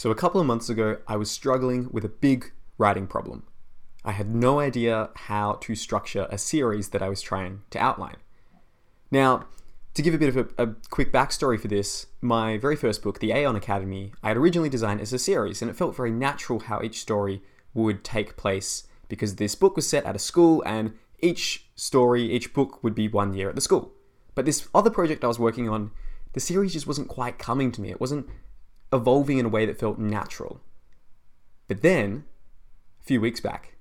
So, a couple of months ago, I was struggling with a big writing problem. I had no idea how to structure a series that I was trying to outline. Now, to give a bit of a, a, quick backstory for this, my very first book, The Aeon Academy, I had originally designed as a series, and it felt very natural how each story would take place because this book was set at a school and each story, each book would be one year at the school. But this other project I was working on, the series just wasn't quite coming to me. It wasn't evolving in a way that felt natural. But then, a few weeks back,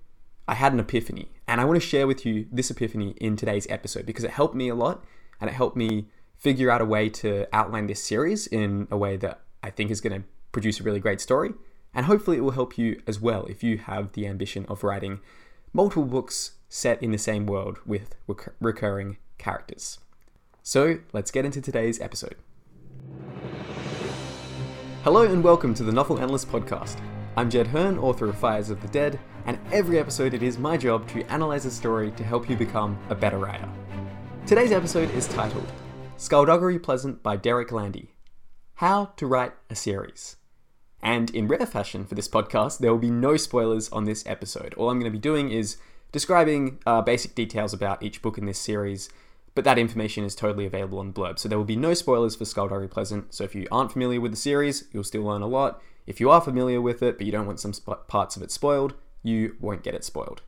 I had an epiphany, and I want to share with you this epiphany in today's episode because it helped me a lot and it helped me figure out a way to outline this series in a way that I think is going to produce a really great story. And hopefully, it will help you as well if you have the ambition of writing multiple books set in the same world with rec- recurring characters. So, let's get into today's episode. Hello, and welcome to the Novel Analyst Podcast. I'm Jed Herne, author of Fires of the Dead, and every episode it is my job to analyze a story to help you become a better writer. Today's episode is titled Skulduggery Pleasant by Derek Landy How to Write a Series. And in rare fashion for this podcast, there will be no spoilers on this episode. All I'm going to be doing is describing uh, basic details about each book in this series, but that information is totally available on blurb. So there will be no spoilers for Skulduggery Pleasant. So if you aren't familiar with the series, you'll still learn a lot. If you are familiar with it, but you don't want some sp- parts of it spoiled, you won't get it spoiled.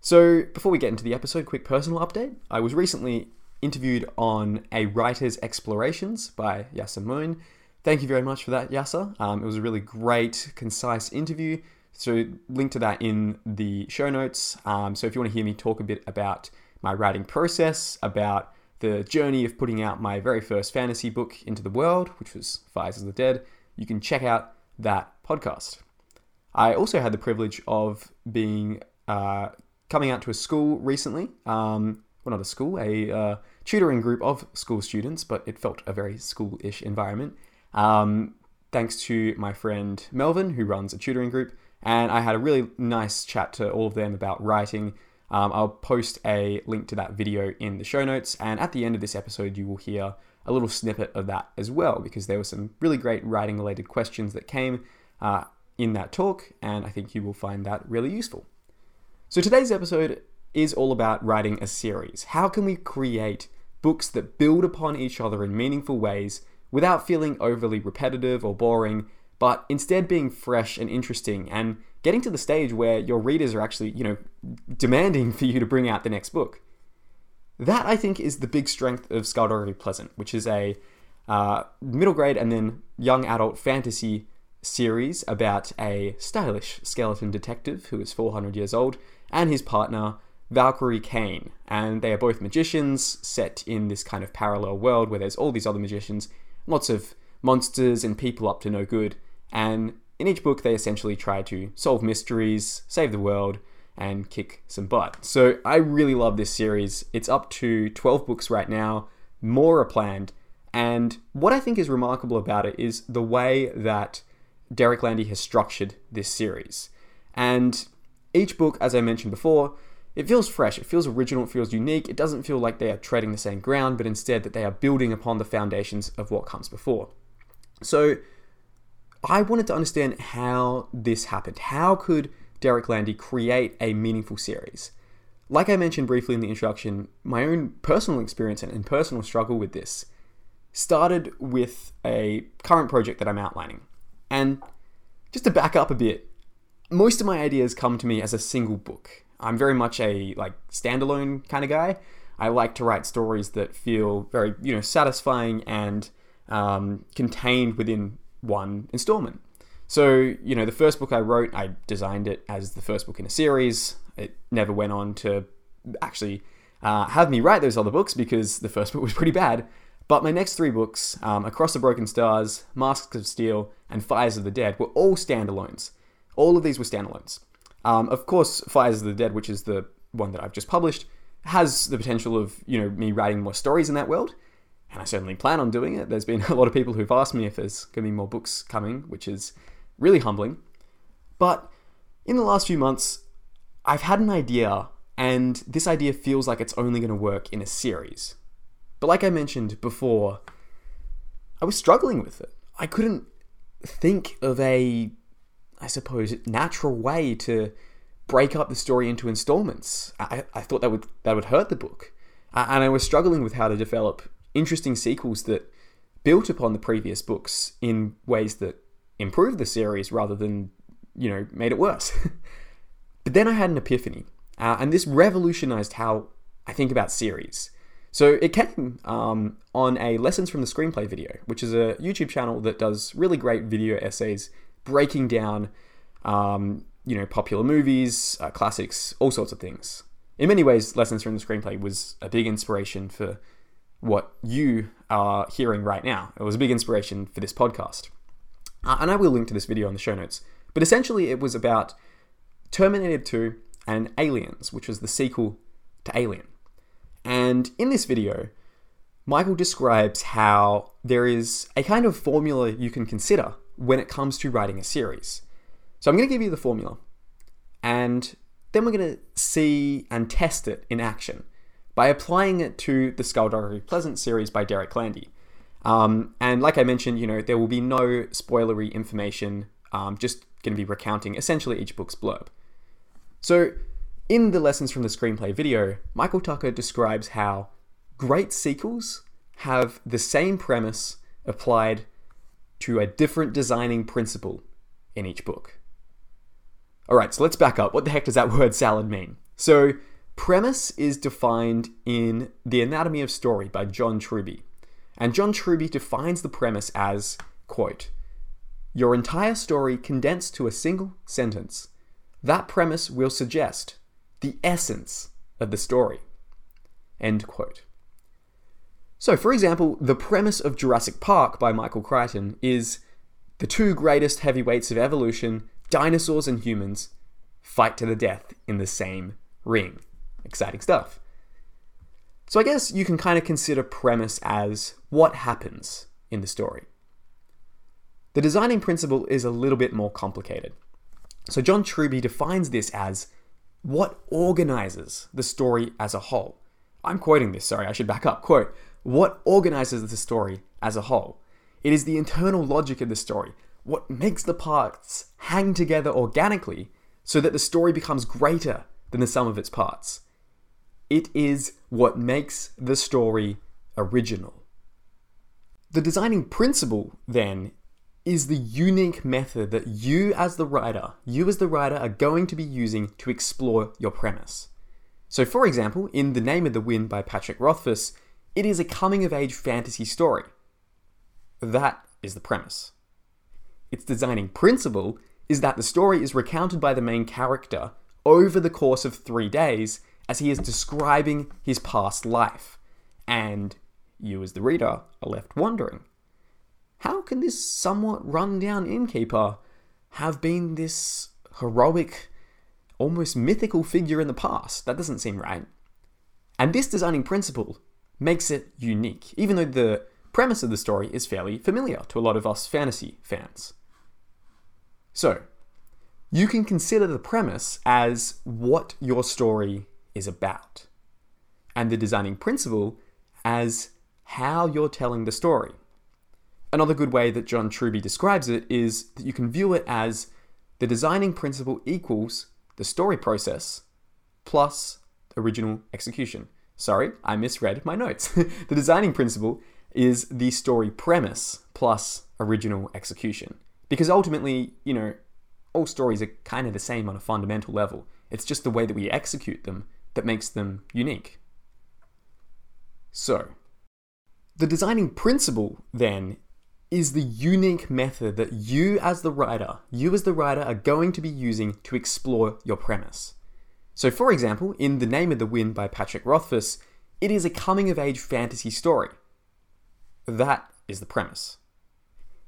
So before we get into the episode, quick personal update. I was recently interviewed on A Writer's Explorations by Yasser Moon thank you very much for that, Yasser. Um, it was a really great, concise interview. So, link to that in the show notes. Um, so, if you want to hear me talk a bit about my writing process, about the journey of putting out my very first fantasy book into the world, which was Fires of the Dead, you can check out that podcast. I also had the privilege of being uh, coming out to a school recently. Um, well, not a school, a uh, tutoring group of school students, but it felt a very school-ish environment. Um, thanks to my friend Melvin, who runs a tutoring group, and I had a really nice chat to all of them about writing. Um, I'll post a link to that video in the show notes, and at the end of this episode, you will hear a little snippet of that as well, because there were some really great writing related questions that came uh, in that talk, and I think you will find that really useful. So today's episode is all about writing a series. How can we create books that build upon each other in meaningful ways without feeling overly repetitive or boring, but instead being fresh and interesting and getting to the stage where your readers are actually, you know, demanding for you to bring out the next book. That I think is the big strength of Skulduggery Pleasant, which is a uh, middle grade and then young adult fantasy series about a stylish skeleton detective who is 400 years old and his partner Valkyrie Cain. And they are both magicians set in this kind of parallel world where there's all these other magicians lots of monsters and people up to no good. And in each book, they essentially try to solve mysteries, save the world, and kick some butt. So I really love this series. It's up to 12 books right now, more are planned. And what I think is remarkable about it is the way that Derek Landy has structured this series. And each book, as I mentioned before, it feels fresh, it feels original, it feels unique. It doesn't feel like they are treading the same ground, but instead that they are building upon the foundations of what comes before. So I wanted to understand how this happened. How could Derek Landy create a meaningful series? Like I mentioned briefly in the introduction, my own personal experience and personal struggle with this started with a current project that I'm outlining. And just to back up a bit, most of my ideas come to me as a single book. I'm very much a like standalone kind of guy. I like to write stories that feel very you know satisfying and um, contained within one installment. So you know the first book I wrote, I designed it as the first book in a series. It never went on to actually uh, have me write those other books because the first book was pretty bad. But my next three books, um, Across the Broken Stars, Masks of Steel, and Fires of the Dead, were all standalones. All of these were standalones. Um, of course, Fires of the Dead, which is the one that I've just published, has the potential of you know me writing more stories in that world, and I certainly plan on doing it. There's been a lot of people who've asked me if there's going to be more books coming, which is really humbling. But in the last few months, I've had an idea, and this idea feels like it's only going to work in a series. But like I mentioned before, I was struggling with it. I couldn't think of a, I suppose, natural way to break up the story into installments. I, I thought that would that would hurt the book, and I was struggling with how to develop interesting sequels that built upon the previous books in ways that improved the series rather than you know made it worse. but then I had an epiphany, uh, and this revolutionized how I think about series. So it came um, on a Lessons from the Screenplay video, which is a YouTube channel that does really great video essays breaking down, um, you know, popular movies, uh, classics, all sorts of things. In many ways, Lessons from the Screenplay was a big inspiration for what you are hearing right now. It was a big inspiration for this podcast. Uh, and I will link to this video in the show notes. But essentially, it was about Terminator 2 and Aliens, which was the sequel to Alien. And in this video, Michael describes how there is a kind of formula you can consider when it comes to writing a series. So I'm going to give you the formula, and then we're going to see and test it in action by applying it to the Skulduggery Pleasant series by Derek Landy. Um, and like I mentioned, you know, there will be no spoilery information, um, just going to be recounting essentially each book's blurb. So in the Lessons from the Screenplay video, Michael Tucker describes how great sequels have the same premise applied to a different designing principle in each book. Alright, so let's back up. What the heck does that word salad mean? So, premise is defined in The Anatomy of Story by John Truby. And John Truby defines the premise as, quote, your entire story condensed to a single sentence. That premise will suggest the essence of the story. End quote. So, for example, the premise of Jurassic Park by Michael Crichton is the two greatest heavyweights of evolution, dinosaurs and humans, fight to the death in the same ring. Exciting stuff. So, I guess you can kind of consider premise as what happens in the story. The designing principle is a little bit more complicated. So, John Truby defines this as what organizes the story as a whole? I'm quoting this, sorry, I should back up. Quote, what organizes the story as a whole? It is the internal logic of the story, what makes the parts hang together organically so that the story becomes greater than the sum of its parts. It is what makes the story original. The designing principle, then, is the unique method that you as the writer, you as the writer are going to be using to explore your premise. So for example, in The Name of the Wind by Patrick Rothfuss, it is a coming of age fantasy story. That is the premise. Its designing principle is that the story is recounted by the main character over the course of three days as he is describing his past life. And you, as the reader, are left wondering how can this somewhat run-down innkeeper have been this heroic, almost mythical figure in the past? That doesn't seem right. And this designing principle makes it unique, even though the premise of the story is fairly familiar to a lot of us fantasy fans. So, you can consider the premise as what your story is about, and the designing principle as how you're telling the story. Another good way that John Truby describes it is that you can view it as the designing principle equals the story process plus original execution. Sorry, I misread my notes. the designing principle is the story premise plus original execution. Because ultimately, you know, all stories are kind of the same on a fundamental level. It's just the way that we execute them that makes them unique. So, the designing principle then is the unique method that you as the writer, you as the writer are going to be using to explore your premise. So for example, in The Name of the Wind by Patrick Rothfuss, it is a coming of age fantasy story. That is the premise.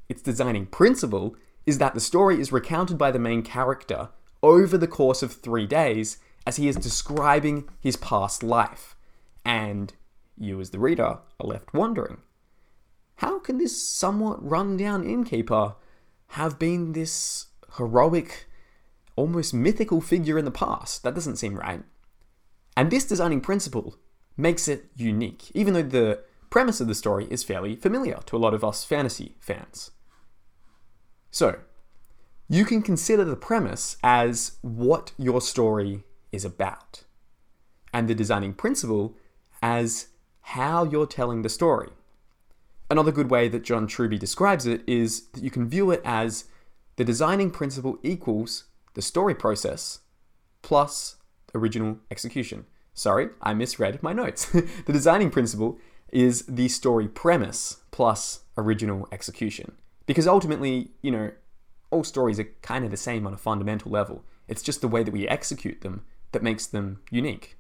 Its designing principle is that the story is recounted by the main character over the course of three days as he is describing his past life. And you, as the reader, are left wondering how can this somewhat run-down innkeeper have been this heroic, almost mythical figure in the past? That doesn't seem right. And this designing principle makes it unique, even though the premise of the story is fairly familiar to a lot of us fantasy fans. So, you can consider the premise as what your story is about, and the designing principle as how you're telling the story. Another good way that John Truby describes it is that you can view it as the designing principle equals the story process plus original execution. Sorry, I misread my notes. the designing principle is the story premise plus original execution. Because ultimately, you know, all stories are kind of the same on a fundamental level. It's just the way that we execute them that makes them unique.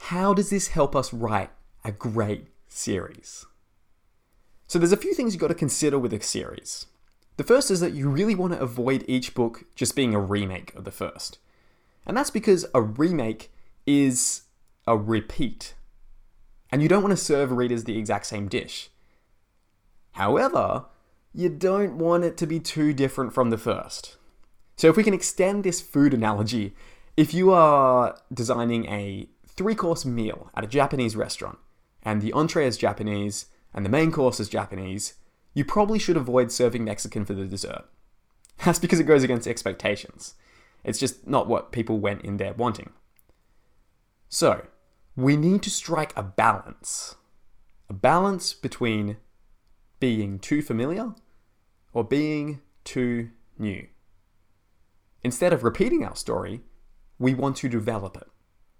How does this help us write a great series? So there's a few things you've got to consider with a series. The first is that you really want to avoid each book just being a remake of the first. And that's because a remake is a repeat. And you don't want to serve readers the exact same dish. However, you don't want it to be too different from the first. So if we can extend this food analogy, if you are designing a three course meal at a Japanese restaurant, and the entree is Japanese, and the main course is Japanese, you probably should avoid serving Mexican for the dessert. That's because it goes against expectations. It's just not what people went in there wanting. So, we need to strike a balance. A balance between being too familiar or being too new. Instead of repeating our story, we want to develop it.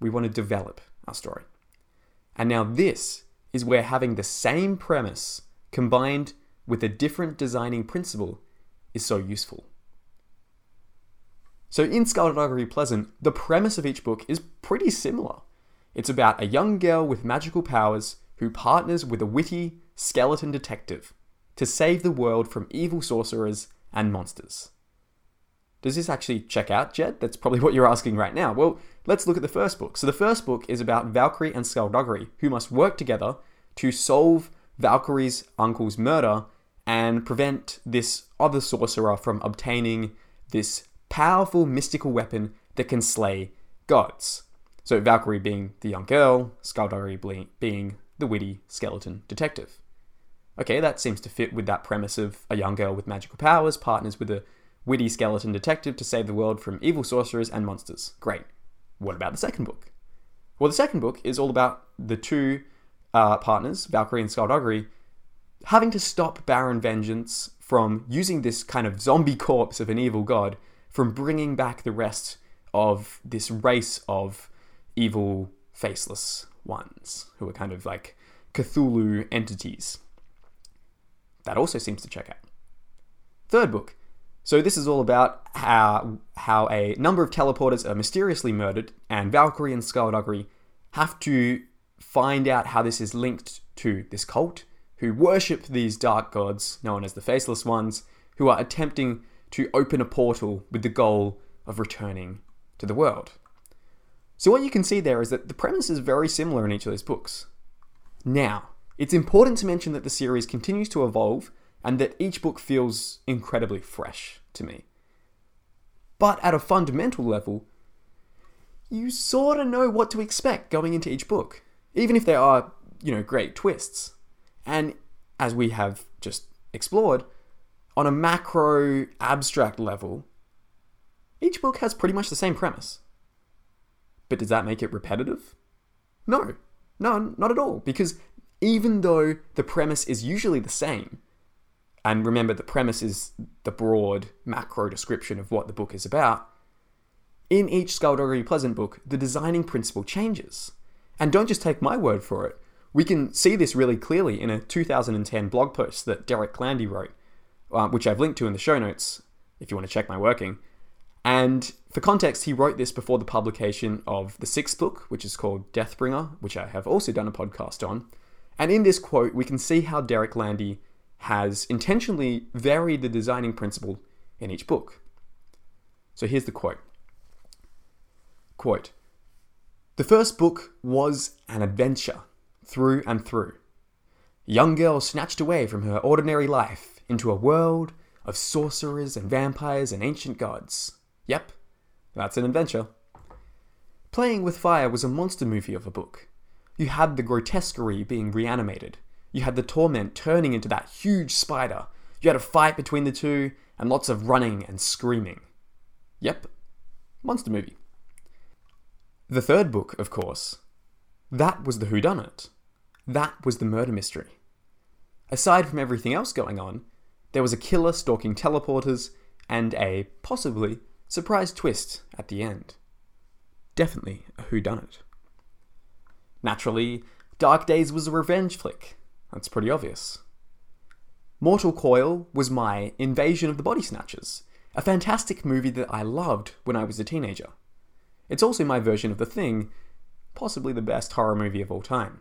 We want to develop our story. And now, this is where having the same premise combined with a different designing principle is so useful. So, in Skulduggery Pleasant, the premise of each book is pretty similar. It's about a young girl with magical powers who partners with a witty skeleton detective to save the world from evil sorcerers and monsters. Does this actually check out, Jed? That's probably what you're asking right now. Well, let's look at the first book. So, the first book is about Valkyrie and Skulduggery, who must work together to solve Valkyrie's uncle's murder and prevent this other sorcerer from obtaining this powerful mystical weapon that can slay gods. So, Valkyrie being the young girl, Skulduggery being the witty skeleton detective. Okay, that seems to fit with that premise of a young girl with magical powers partners with a witty skeleton detective to save the world from evil sorcerers and monsters. Great. What about the second book? Well, the second book is all about the two uh, partners, Valkyrie and Skulduggery, having to stop Baron Vengeous from using this kind of zombie corpse of an evil god from bringing back the rest of this race of evil, faceless ones who are kind of like Cthulhu entities. That also seems to check out. Third book. So this is all about how how a number of teleporters are mysteriously murdered, and Valkyrie and Skulduggery have to find out how this is linked to this cult, who worship these dark gods known as the Faceless Ones, who are attempting to open a portal with the goal of returning to the world. So, what you can see there is that the premise is very similar in each of those books. Now, it's important to mention that the series continues to evolve and that each book feels incredibly fresh to me. But at a fundamental level, you sort of know what to expect going into each book, even if there are, you know, great twists. And as we have just explored, on a macro abstract level, each book has pretty much the same premise. But does that make it repetitive? No, no, not at all, because even though the premise is usually the same, and remember the premise is the broad macro description of what the book is about, in each Skulduggery Pleasant book, the designing principle changes. And don't just take my word for it. We can see this really clearly in a 2010 blog post that Derek Landy wrote, uh, which I've linked to in the show notes if you want to check my working. And for context, he wrote this before the publication of the sixth book, which is called Deathbringer, which I have also done a podcast on. And in this quote, we can see how Derek Landy has intentionally varied the designing principle in each book. So here's the quote. Quote, the first book was an adventure through and through. A young girl snatched away from her ordinary life into a world of sorcerers and vampires and ancient gods. Yep, that's an adventure. Playing with Fire was a monster movie of a book. You had the Grotesquery being reanimated. You had the torment turning into that huge spider. you had a fight between the two, and lots of running and screaming. Yep, monster movie. The third book, of course, that was the whodunit. That was the murder mystery. Aside from everything else going on, there was a killer stalking teleporters and a possibly surprise twist at the end. Definitely a whodunit. Naturally, Dark Days was a revenge flick. That's pretty obvious. Mortal Coil was my Invasion of the Body Snatchers, a fantastic movie that I loved when I was a teenager. It's also my version of The Thing, possibly the best horror movie of all time.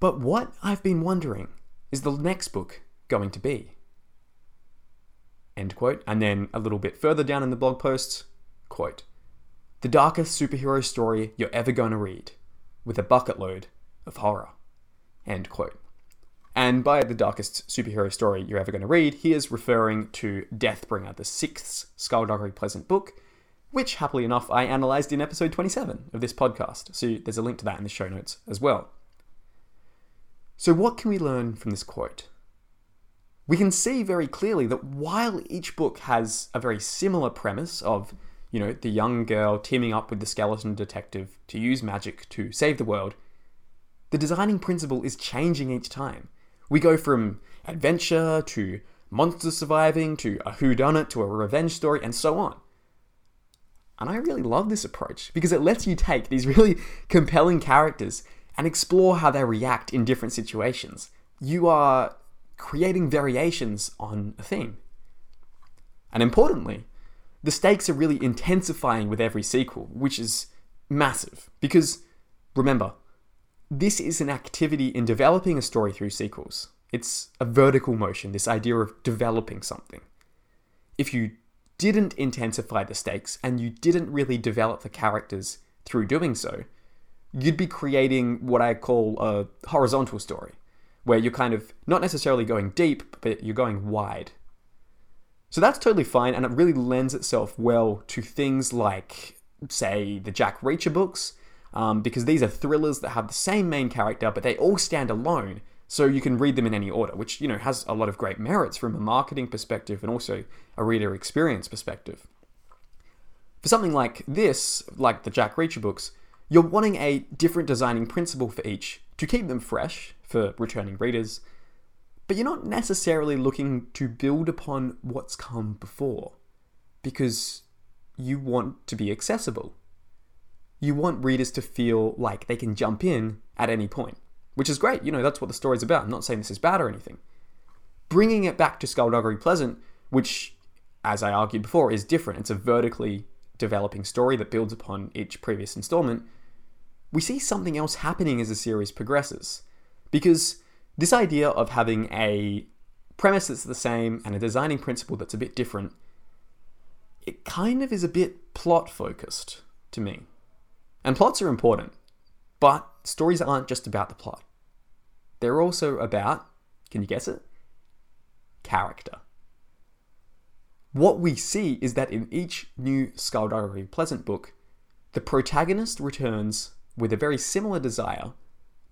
But what I've been wondering is the next book going to be? End quote. And then a little bit further down in the blog post, quote, the darkest superhero story you're ever going to read, with a bucket load of horror. End quote. And by the darkest superhero story you're ever going to read, he is referring to Deathbringer, the sixth Skulduggery Pleasant book, which, happily enough, I analysed in episode 27 of this podcast. So there's a link to that in the show notes as well. So, what can we learn from this quote? We can see very clearly that while each book has a very similar premise of, you know, the young girl teaming up with the skeleton detective to use magic to save the world, the designing principle is changing each time. We go from adventure to monster surviving to a whodunit to a revenge story and so on. And I really love this approach because it lets you take these really compelling characters and explore how they react in different situations. You are creating variations on a theme. And importantly, the stakes are really intensifying with every sequel, which is massive. Because remember, this is an activity in developing a story through sequels. It's a vertical motion, this idea of developing something. If you didn't intensify the stakes and you didn't really develop the characters through doing so, you'd be creating what I call a horizontal story, where you're kind of not necessarily going deep, but you're going wide. So that's totally fine, and it really lends itself well to things like, say, the Jack Reacher books, um, because these are thrillers that have the same main character, but they all stand alone, so you can read them in any order, which you know has a lot of great merits from a marketing perspective and also a reader experience perspective. For something like this, like the Jack Reacher books, you're wanting a different designing principle for each to keep them fresh for returning readers, but you're not necessarily looking to build upon what's come before because you want to be accessible you want readers to feel like they can jump in at any point, which is great. You know, that's what the story's about. I'm not saying this is bad or anything. Bringing it back to Skulduggery Pleasant, which, as I argued before, is different. It's a vertically developing story that builds upon each previous installment. We see something else happening as the series progresses. Because this idea of having a premise that's the same and a designing principle that's a bit different, it kind of is a bit plot focused to me. And plots are important, but stories aren't just about the plot. They're also about, can you guess it? Character. What we see is that in each new Skulduggery Pleasant book, the protagonist returns with a very similar desire,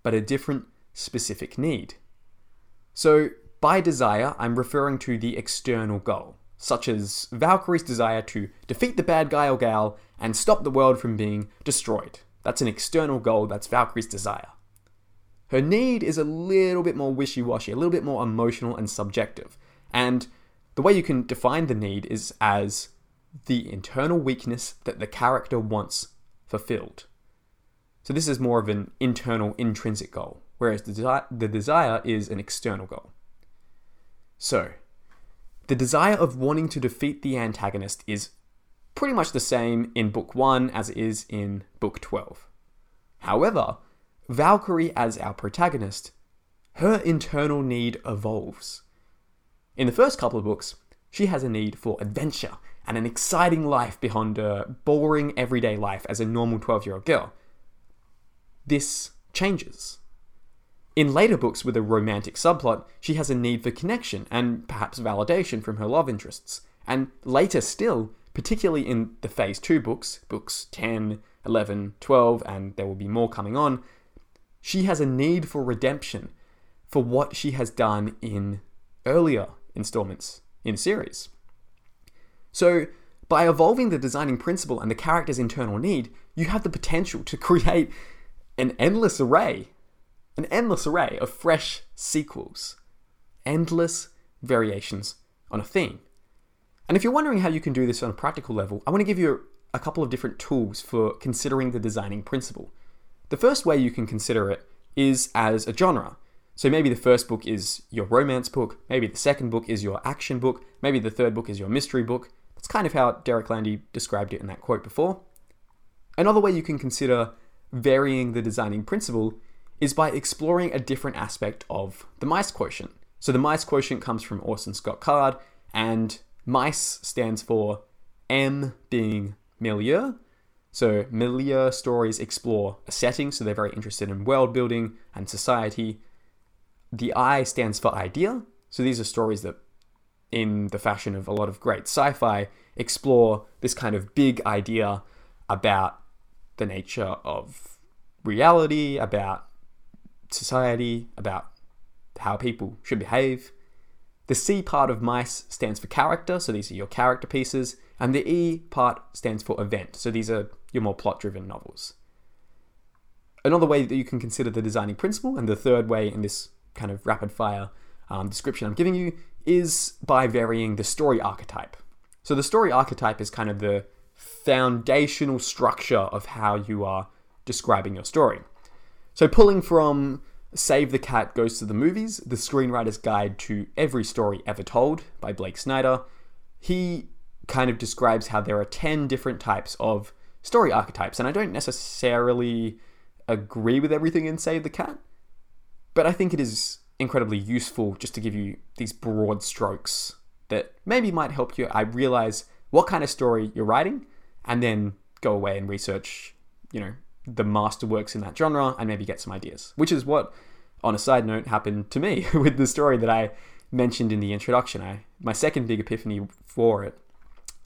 but a different specific need. So, by desire, I'm referring to the external goal, such as Valkyrie's desire to defeat the bad guy or gal and stop the world from being destroyed. That's an external goal, that's Valkyrie's desire. Her need is a little bit more wishy washy, a little bit more emotional and subjective. And the way you can define the need is as the internal weakness that the character wants fulfilled. So this is more of an internal, intrinsic goal, whereas the, desi- the desire is an external goal. So, the desire of wanting to defeat the antagonist is pretty much the same in Book 1 as it is in Book 12. However, Valkyrie as our protagonist, her internal need evolves. In the first couple of books, she has a need for adventure and an exciting life beyond her boring everyday life as a normal 12 year old girl. This changes. In later books with a romantic subplot, she has a need for connection and perhaps validation from her love interests. And later still, particularly in the Phase 2 books, books 10, 11, 12, and there will be more coming on, she has a need for redemption for what she has done in earlier installments in series. So, by evolving the designing principle and the character's internal need, you have the potential to create an endless array, an endless array of fresh sequels, endless variations on a theme. And if you're wondering how you can do this on a practical level, I want to give you a couple of different tools for considering the designing principle. The first way you can consider it is as a genre. So maybe the first book is your romance book, maybe the second book is your action book, maybe the third book is your mystery book. That's kind of how Derek Landy described it in that quote before. Another way you can consider varying the designing principle is by exploring a different aspect of the MICE quotient. So the MICE quotient comes from Orson Scott Card, and MICE stands for M being milieu. So milieu stories explore a setting, so they're very interested in world building and society. The I stands for idea. So these are stories that, in the fashion of a lot of great sci fi, explore this kind of big idea about the nature of reality, about society, about how people should behave. The C part of MICE stands for character, so these are your character pieces, and the E part stands for event, so these are your more plot driven novels. Another way that you can consider the designing principle, and the third way in this kind of rapid fire um, description I'm giving you, is by varying the story archetype. So the story archetype is kind of the foundational structure of how you are describing your story. So pulling from Save the Cat Goes to the Movies, the screenwriter's guide to every story ever told by Blake Snyder, he kind of describes how there are 10 different types of story archetypes. And I don't necessarily agree with everything in Save the Cat, but I think it is incredibly useful just to give you these broad strokes that maybe might help you. I realize what kind of story you're writing and then go away and research, you know, the masterworks in that genre and maybe get some ideas, which is what, on a side note, happened to me with the story that I mentioned in the introduction. I my second big epiphany for it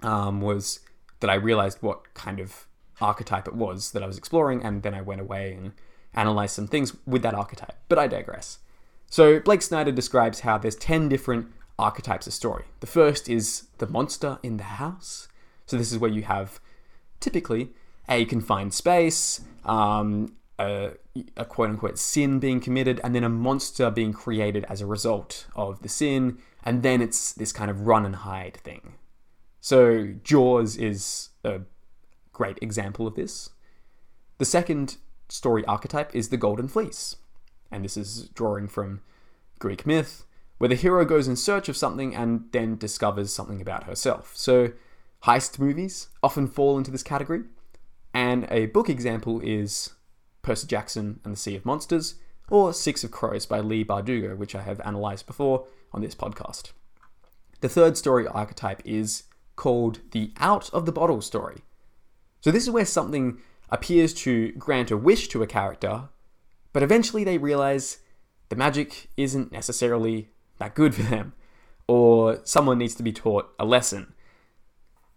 um, was that I realized what kind of archetype it was that I was exploring, and then I went away and analyzed some things with that archetype. But I digress. So Blake Snyder describes how there's ten different archetypes of story. The first is the monster in the house. So this is where you have typically a confined space, um, a, a quote unquote sin being committed, and then a monster being created as a result of the sin, and then it's this kind of run and hide thing. So Jaws is a great example of this. The second story archetype is the Golden Fleece, and this is drawing from Greek myth, where the hero goes in search of something and then discovers something about herself. So heist movies often fall into this category. And a book example is Percy Jackson and the Sea of Monsters, or Six of Crows by Leigh Bardugo, which I have analysed before on this podcast. The third story archetype is called the out of the bottle story. So, this is where something appears to grant a wish to a character, but eventually they realize the magic isn't necessarily that good for them, or someone needs to be taught a lesson.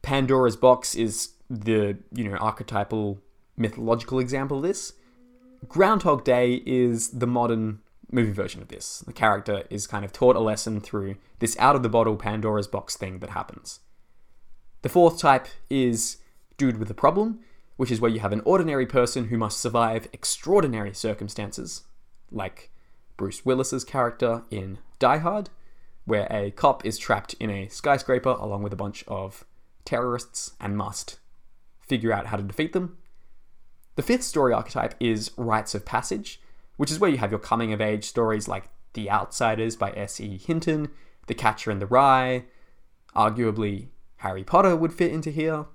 Pandora's box is the you know archetypal mythological example of this. Groundhog Day is the modern movie version of this. The character is kind of taught a lesson through this out of the bottle Pandora's box thing that happens. The fourth type is Dude with a Problem, which is where you have an ordinary person who must survive extraordinary circumstances, like Bruce Willis's character in Die Hard, where a cop is trapped in a skyscraper along with a bunch of terrorists and must figure out how to defeat them. The fifth story archetype is rites of passage, which is where you have your coming of age stories like The Outsiders by S.E. Hinton, The Catcher in the Rye, arguably Harry Potter would fit into here.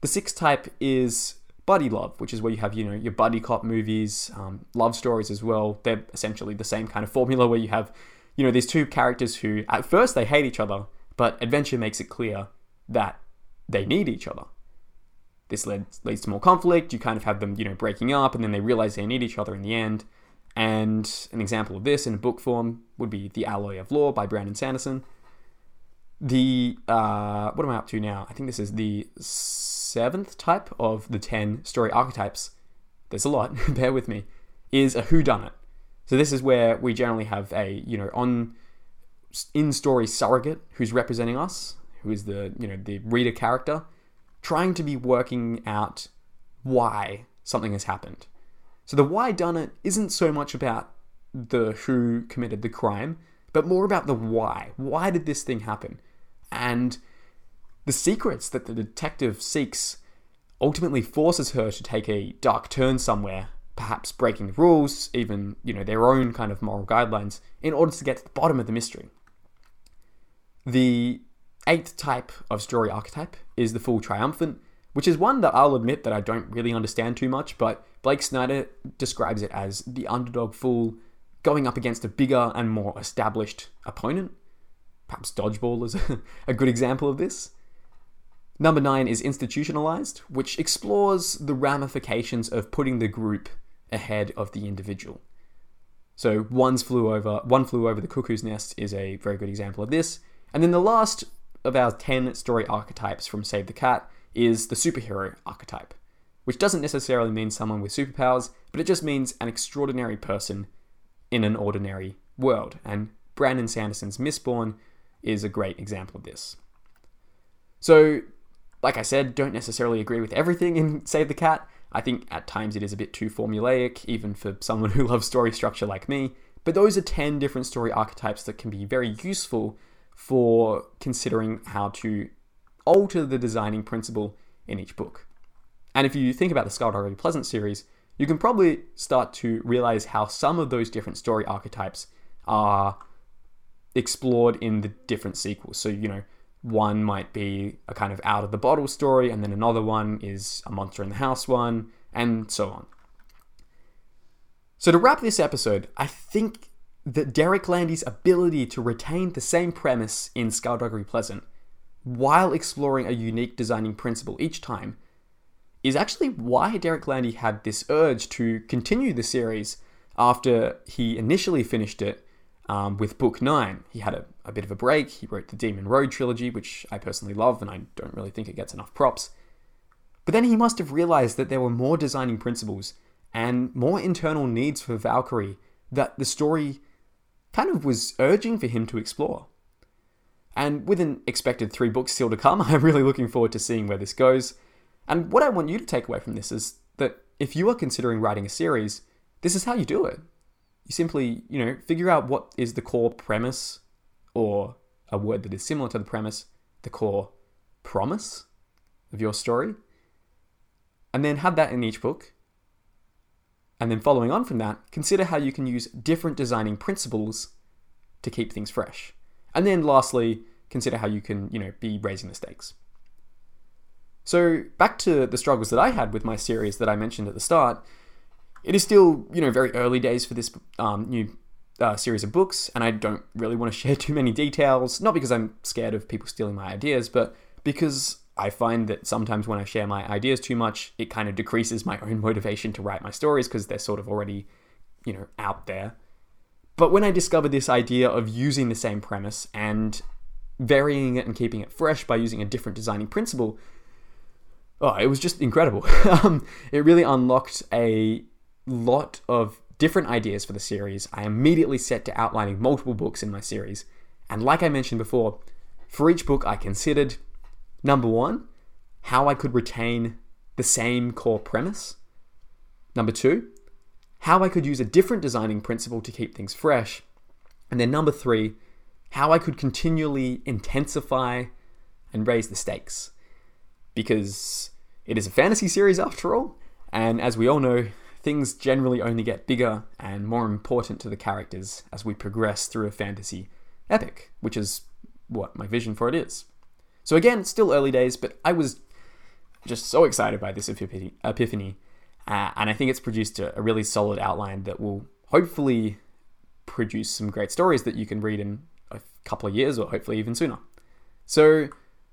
The sixth type is buddy love, which is where you have you know your buddy cop movies, um, love stories as well. They're essentially the same kind of formula where you have you know these two characters who at first they hate each other, but adventure makes it clear that they need each other this led, leads to more conflict. You kind of have them, you know, breaking up, and then they realize they need each other in the end. And an example of this in a book form would be The Alloy of Law by Brandon Sanderson. The uh, what am I up to now? I think this is the seventh type of the ten story archetypes. There's a lot. bear with me. Is a who done it. So this is where we generally have a you know on in-story surrogate who's representing us, who is the you know the reader character, trying to be working out why something has happened. So the why done it isn't so much about the who committed the crime, but more about the why. Why did this thing happen? And the secrets that the detective seeks ultimately forces her to take a dark turn somewhere, perhaps breaking the rules, even, you know, their own kind of moral guidelines, in order to get to the bottom of the mystery. The eighth type of story archetype is the fool triumphant, which is one that I'll admit that I don't really understand too much, but Blake Snyder describes it as the underdog fool going up against a bigger and more established opponent. Perhaps dodgeball is a, good example of this. Number nine is institutionalized, which explores the ramifications of putting the group ahead of the individual. So one's flew over one flew over the cuckoo's nest is a very good example of this. And then the last of our 10 story archetypes from Save the Cat is the superhero archetype, which doesn't necessarily mean someone with superpowers, but it just means an extraordinary person in an ordinary world. And Brandon Sanderson's Mistborn is a great example of this. So, like I said, don't necessarily agree with everything in Save the Cat. I think at times it is a bit too formulaic, even for someone who loves story structure like me. But those are 10 different story archetypes that can be very useful for considering how to alter the designing principle in each book. And if you think about the Skulduggery Pleasant series, you can probably start to realize how some of those different story archetypes are explored in the different sequels. So, you know, one might be a kind of out of the bottle story, and then another one is a monster in the house one, and so on. So, to wrap this episode, I think that Derek Landy's ability to retain the same premise in Skulduggery Pleasant while exploring a unique designing principle each time is actually why Derek Landy had this urge to continue the series after he initially finished it um, with Book 9. He had a, a bit of a break. He wrote the Demon Road trilogy, which I personally love, and I don't really think it gets enough props. But then he must have realized that there were more designing principles and more internal needs for Valkyrie that the story kind of was urging for him to explore. And with an expected three books still to come, I'm really looking forward to seeing where this goes. And what I want you to take away from this is that if you are considering writing a series, this is how you do it. You simply, you know, figure out what is the core premise or a word that is similar to the premise, the core promise of your story, and then have that in each book. And then following on from that, consider how you can use different designing principles to keep things fresh. And then lastly, consider how you can, you know, be raising the stakes. So back to the struggles that I had with my series that I mentioned at the start. It is still, you know, very early days for this um, new uh, series of books, and I don't really want to share too many details. Not because I'm scared of people stealing my ideas, but because I find that sometimes when I share my ideas too much, it kind of decreases my own motivation to write my stories because they're sort of already, you know, out there. But when I discovered this idea of using the same premise and varying it and keeping it fresh by using a different designing principle, oh, it was just incredible. um, it really unlocked a lot of different ideas for the series. I immediately set to outlining multiple books in my series. And like I mentioned before, for each book, I considered number one, how I could retain the same core premise. Number two, how I could use a different designing principle to keep things fresh. And then number three, how I could continually intensify and raise the stakes because it is a fantasy series after all, and as we all know, things generally only get bigger and more important to the characters as we progress through a fantasy epic, which is what my vision for it is. So again, still early days, but I was just so excited by this epiphany, uh, and I think it's produced a, a really solid outline that will hopefully produce some great stories that you can read in a couple of years or hopefully even sooner. So,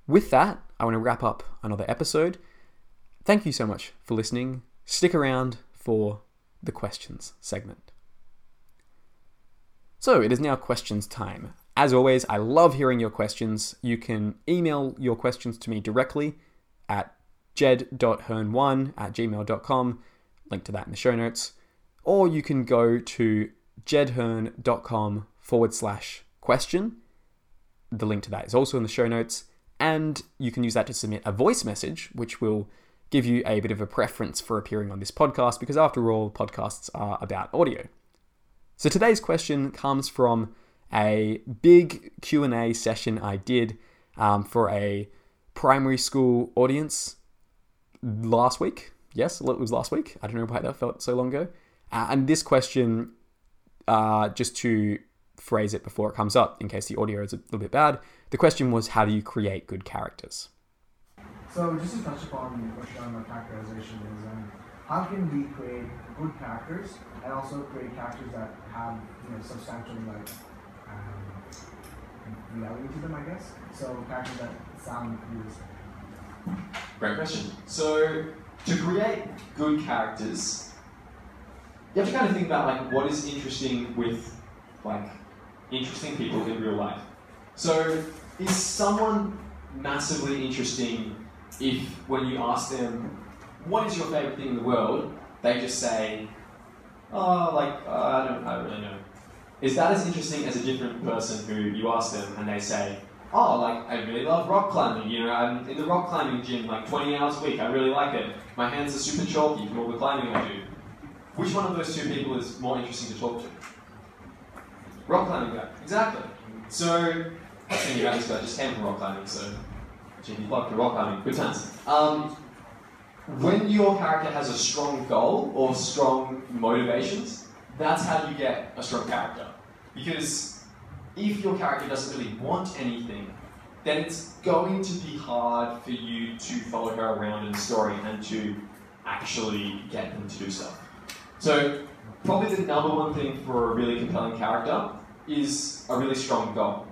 with that, I want to wrap up another episode. Thank you so much for listening. Stick around for the questions segment. So it is now questions time. As always, I love hearing your questions. You can email your questions to me directly at jed.herne1 at gmail.com. Link to that in the show notes. Or you can go to jedherne.com forward slash question The link to that is also in the show notes. And you can use that to submit a voice message, which will give you a bit of a preference for appearing on this podcast, because after all, podcasts are about audio. So today's question comes from a big Q&A session I did um, for a primary school audience last week. Yes, it was last week. I don't know why that felt so long ago. Uh, and this question, uh, just to phrase it before it comes up, in case the audio is a little bit bad, the question was how do you create good characters? So, just to touch upon the question on characterization is um, how can we create good characters and also create characters that have you know substantial like reality to them, I guess. So characters that sound realistic. Great question. So to create good characters, you have to kind of think about like what is interesting with like interesting people in real life. So is someone massively interesting if when you ask them what is your favorite thing in the world, they just say, oh, like uh, I don't, I don't really know. Is that as interesting as a different person who you ask them and they say, oh, like I really love rock climbing. You know, I'm in the rock climbing gym like 20 hours a week. I really like it. My hands are super chalky from all the climbing I do. Which one of those two people is more interesting to talk to? Rock climbing guy. Exactly. So, I was thinking about this guy just came from rock climbing, so cheeky plug for rock climbing. Good times. Um, when your character has a strong goal or strong motivations, that's how you get a strong character. Because if your character doesn't really want anything, then it's going to be hard for you to follow her around in the story and to actually get them to do stuff. So, probably the number one thing for a really compelling character is a really strong goal.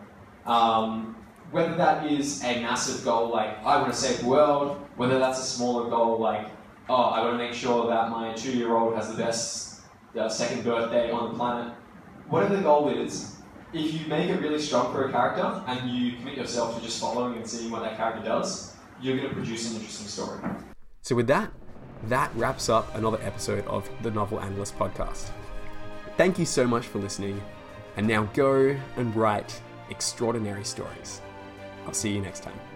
Um, whether that is a massive goal like I want to save the world, whether that's a smaller goal like oh I want to make sure that my two-year-old has the best uh, second birthday on the planet, whatever the goal is, if you make it really strong for a character and you commit yourself to just following and seeing what that character does, you're going to produce an interesting story. So with that, that wraps up another episode of the Novel Analyst podcast. Thank you so much for listening, and now go and write extraordinary stories. I'll see you next time.